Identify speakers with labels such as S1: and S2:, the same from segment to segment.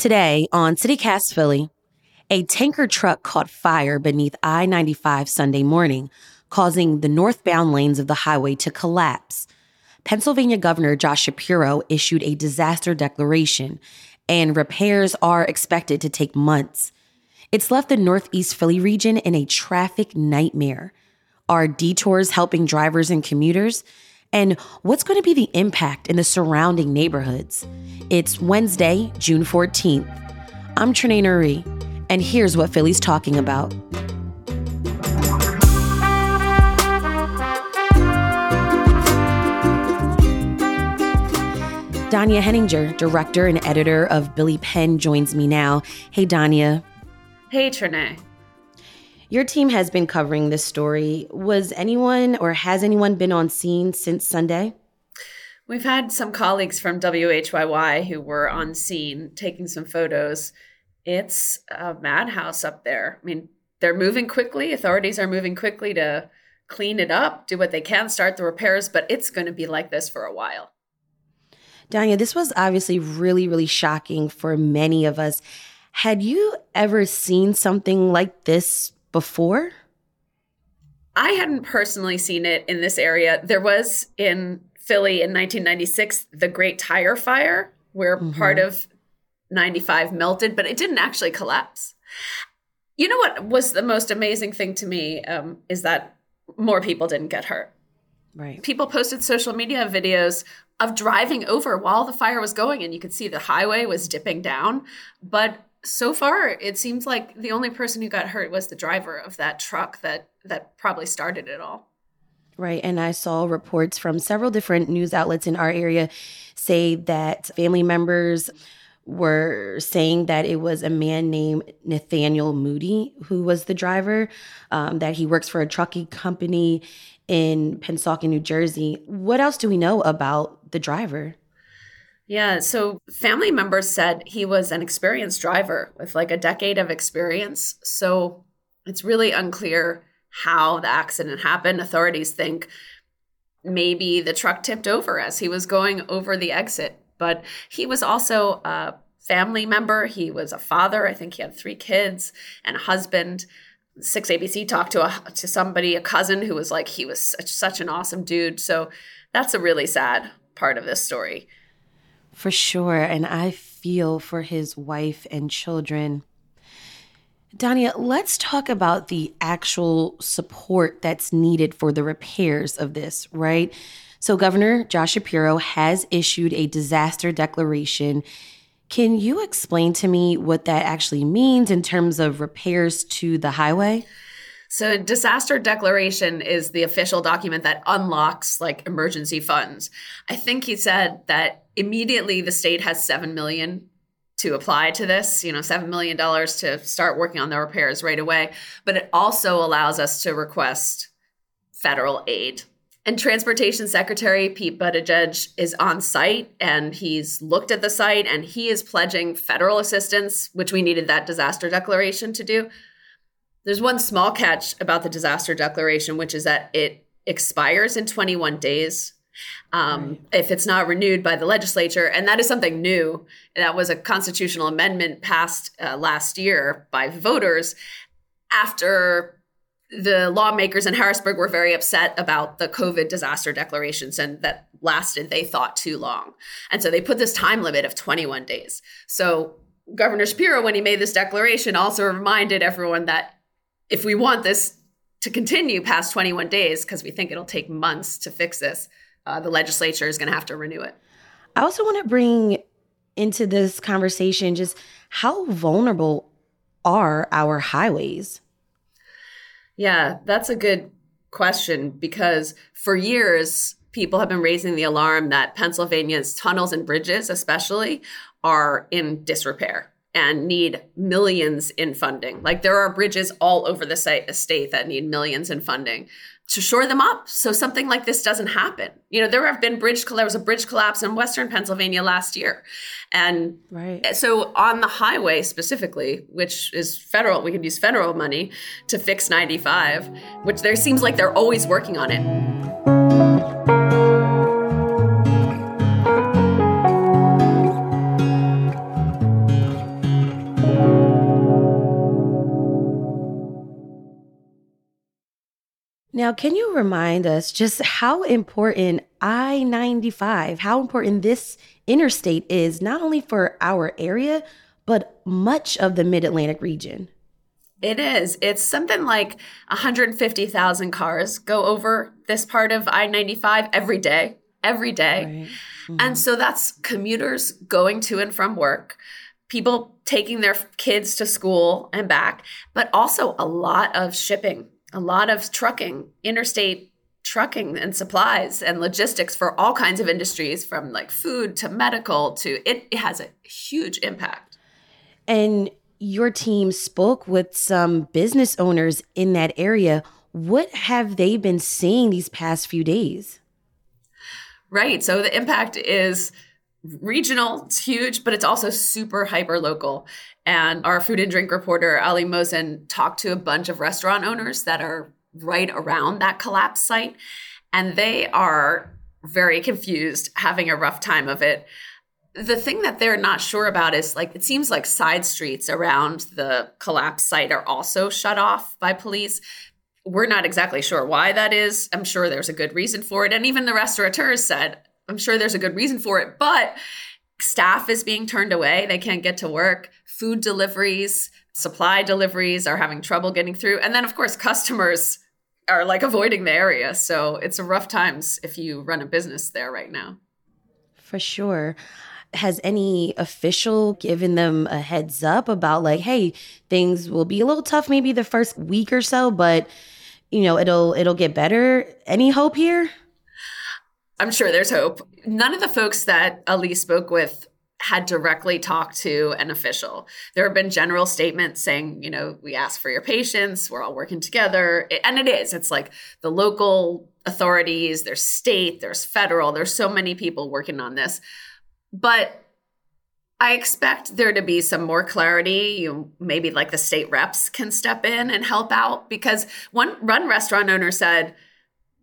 S1: Today on CityCast Philly, a tanker truck caught fire beneath I 95 Sunday morning, causing the northbound lanes of the highway to collapse. Pennsylvania Governor Josh Shapiro issued a disaster declaration, and repairs are expected to take months. It's left the Northeast Philly region in a traffic nightmare. Are detours helping drivers and commuters? And what's going to be the impact in the surrounding neighborhoods? It's Wednesday, June 14th. I'm Trenae Nuri, and here's what Philly's talking about. Danya Henninger, director and editor of Billy Penn, joins me now. Hey, Danya.
S2: Hey, Trenae.
S1: Your team has been covering this story. Was anyone or has anyone been on scene since Sunday?
S2: We've had some colleagues from WHYY who were on scene taking some photos. It's a madhouse up there. I mean, they're moving quickly. Authorities are moving quickly to clean it up, do what they can, start the repairs, but it's going to be like this for a while.
S1: Danya, this was obviously really, really shocking for many of us. Had you ever seen something like this before?
S2: I hadn't personally seen it in this area. There was in Philly in 1996 the Great Tire Fire, where mm-hmm. part of 95 melted, but it didn't actually collapse. You know what was the most amazing thing to me um, is that more people didn't get hurt.
S1: Right.
S2: People posted social media videos of driving over while the fire was going, and you could see the highway was dipping down. But so far it seems like the only person who got hurt was the driver of that truck that that probably started it all
S1: right and i saw reports from several different news outlets in our area say that family members were saying that it was a man named Nathaniel Moody who was the driver, um, that he works for a trucking company in Pennsauken, New Jersey. What else do we know about the driver?
S2: Yeah. So family members said he was an experienced driver with like a decade of experience. So it's really unclear how the accident happened. Authorities think maybe the truck tipped over as he was going over the exit, but he was also a family member. He was a father. I think he had three kids and a husband. Six ABC talked to a to somebody, a cousin who was like he was such, such an awesome dude. So that's a really sad part of this story.
S1: For sure. And I feel for his wife and children. Danya, let's talk about the actual support that's needed for the repairs of this, right? So, Governor Josh Shapiro has issued a disaster declaration. Can you explain to me what that actually means in terms of repairs to the highway?
S2: So disaster declaration is the official document that unlocks like emergency funds. I think he said that immediately the state has 7 million to apply to this, you know, 7 million dollars to start working on the repairs right away, but it also allows us to request federal aid. And Transportation Secretary Pete Buttigieg is on site and he's looked at the site and he is pledging federal assistance, which we needed that disaster declaration to do, there's one small catch about the disaster declaration, which is that it expires in 21 days um, right. if it's not renewed by the legislature. And that is something new. That was a constitutional amendment passed uh, last year by voters after the lawmakers in Harrisburg were very upset about the COVID disaster declarations and that lasted, they thought, too long. And so they put this time limit of 21 days. So Governor Shapiro, when he made this declaration, also reminded everyone that if we want this to continue past 21 days, because we think it'll take months to fix this, uh, the legislature is going to have to renew it.
S1: I also want to bring into this conversation just how vulnerable are our highways?
S2: Yeah, that's a good question because for years, people have been raising the alarm that Pennsylvania's tunnels and bridges, especially, are in disrepair and need millions in funding. Like there are bridges all over the state that need millions in funding to shore them up so something like this doesn't happen. You know, there have been bridge there was a bridge collapse in western Pennsylvania last year. And right. so on the highway specifically, which is federal, we could use federal money to fix 95, which there seems like they're always working on it.
S1: Now, can you remind us just how important I 95, how important this interstate is, not only for our area, but much of the mid Atlantic region?
S2: It is. It's something like 150,000 cars go over this part of I 95 every day, every day. Right. Mm-hmm. And so that's commuters going to and from work, people taking their kids to school and back, but also a lot of shipping, a lot of trucking, interstate trucking and supplies and logistics for all kinds of industries from like food to medical to it, it has a huge impact.
S1: And your team spoke with some business owners in that area. What have they been seeing these past few days?
S2: Right. So the impact is regional, it's huge, but it's also super hyper local. And our food and drink reporter, Ali Mosen, talked to a bunch of restaurant owners that are right around that collapse site. And they are very confused, having a rough time of it the thing that they're not sure about is like it seems like side streets around the collapse site are also shut off by police. We're not exactly sure why that is. I'm sure there's a good reason for it. And even the restaurateurs said, I'm sure there's a good reason for it, but staff is being turned away. They can't get to work. Food deliveries, supply deliveries are having trouble getting through. And then, of course, customers are like avoiding the area. So it's a rough times if you run a business there right now.
S1: For sure has any official given them a heads up about like hey things will be a little tough maybe the first week or so but you know it'll it'll get better any hope here
S2: i'm sure there's hope none of the folks that ali spoke with had directly talked to an official. There have been general statements saying, you know, we ask for your patience, we're all working together. And it is. It's like the local authorities, there's state, there's federal, there's so many people working on this. But I expect there to be some more clarity. You maybe like the state reps can step in and help out because one run restaurant owner said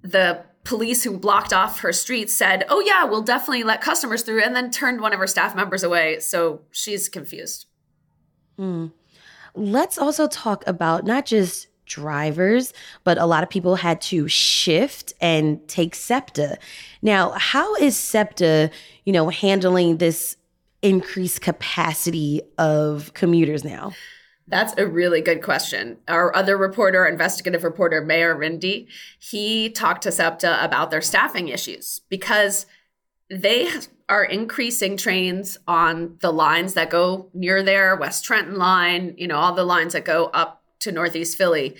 S2: the police who blocked off her street said, "Oh yeah, we'll definitely let customers through," and then turned one of her staff members away. So she's confused.
S1: Hmm. Let's also talk about not just drivers, but a lot of people had to shift and take SEPTA. Now, how is SEPTA, you know, handling this increased capacity of commuters now?
S2: That's a really good question. Our other reporter, investigative reporter, Meir Rinde, he talked to SEPTA about their staffing issues because they are increasing trains on the lines that go near there, West Trenton line, you know, all the lines that go up to Northeast Philly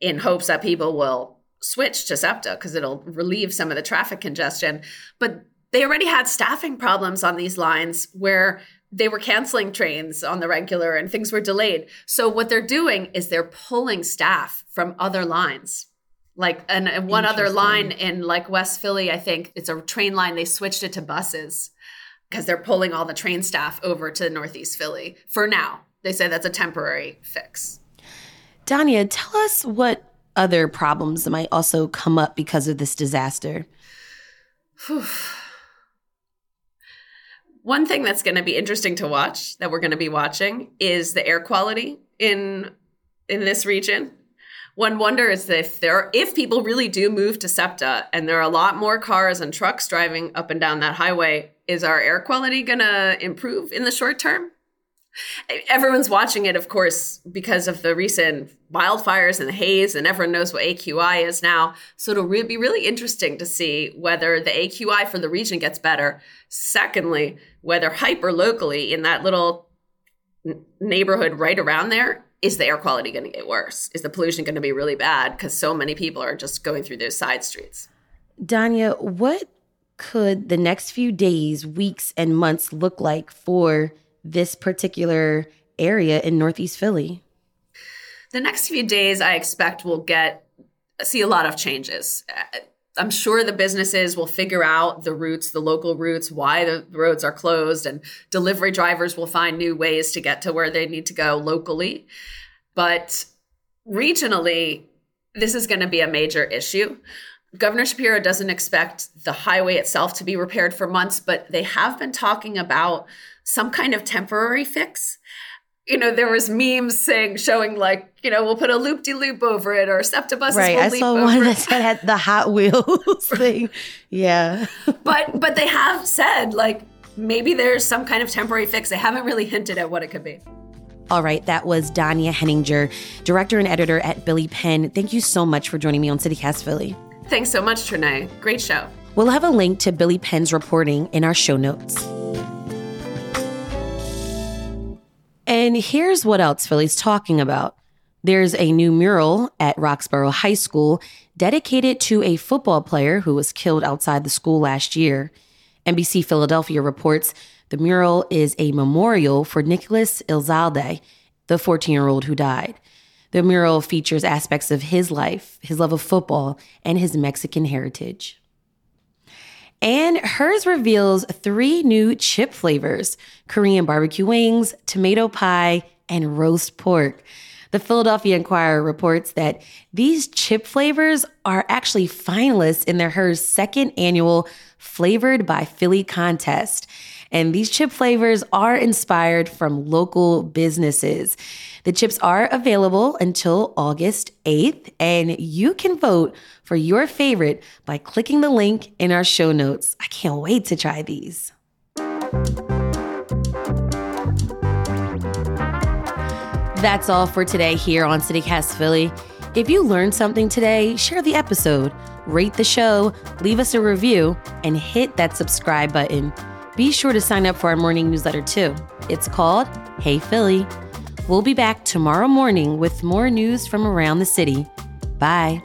S2: in hopes that people will switch to SEPTA because it'll relieve some of the traffic congestion. But they already had staffing problems on these lines where they were canceling trains on the regular and things were delayed. So what they're doing is they're pulling staff from other lines. Like and, one other line in like West Philly, I think it's a train line. They switched it to buses because they're pulling all the train staff over to Northeast Philly for now. They say that's a temporary fix.
S1: Danya, tell us what other problems might also come up because of this disaster.
S2: One thing that's going to be interesting to watch that we're going to be watching is the air quality in in this region. One wonders if there if people really do move to SEPTA and there are a lot more cars and trucks driving up and down that highway, is our air quality going to improve in the short term? Everyone's watching it, of course, because of the recent wildfires and the haze, and everyone knows what AQI is now. So it'll re- be really interesting to see whether the AQI for the region gets better. Secondly, whether hyper locally in that little n- neighborhood right around there is the air quality going to get worse? Is the pollution going to be really bad because so many people are just going through those side streets?
S1: Danya, what could the next few days, weeks, and months look like for? This particular area in Northeast Philly?
S2: The next few days, I expect we'll get see a lot of changes. Uh, I'm sure the businesses will figure out the routes, the local routes, why the roads are closed, and delivery drivers will find new ways to get to where they need to go locally. But regionally, this is going to be a major issue. Governor Shapiro doesn't expect the highway itself to be repaired for months, but they have been talking about some kind of temporary fix. you know, there was memes saying showing like, you know, we'll put a loop de loop over it or septibus.
S1: Right. I saw one that said had the Hot Wheels thing. Yeah.
S2: but but they have said like maybe there's some kind of temporary fix. They haven't really hinted at what it could be.
S1: All right, that was Danya Henninger, director and editor at Billy Penn. Thank you so much for joining me on CityCast Philly.
S2: Thanks so much, Trenae. Great show.
S1: We'll have a link to Billy Penn's reporting in our show notes. And here's what else Philly's talking about. There's a new mural at Roxborough High School dedicated to a football player who was killed outside the school last year. NBC Philadelphia reports the mural is a memorial for Nicholas Elizalde, the 14 year old who died. The mural features aspects of his life, his love of football, and his Mexican heritage. And Herr's reveals three new chip flavors Korean barbecue wings, tomato pie, and roast pork. The Philadelphia Inquirer reports that these chip flavors are actually finalists in their Herr's second annual Flavored by Philly contest. And these chip flavors are inspired from local businesses. The chips are available until August 8th, and you can vote for your favorite by clicking the link in our show notes. I can't wait to try these. That's all for today here on CityCast Philly. If you learned something today, share the episode, rate the show, leave us a review, and hit that subscribe button. Be sure to sign up for our morning newsletter too. It's called Hey Philly. We'll be back tomorrow morning with more news from around the city. Bye.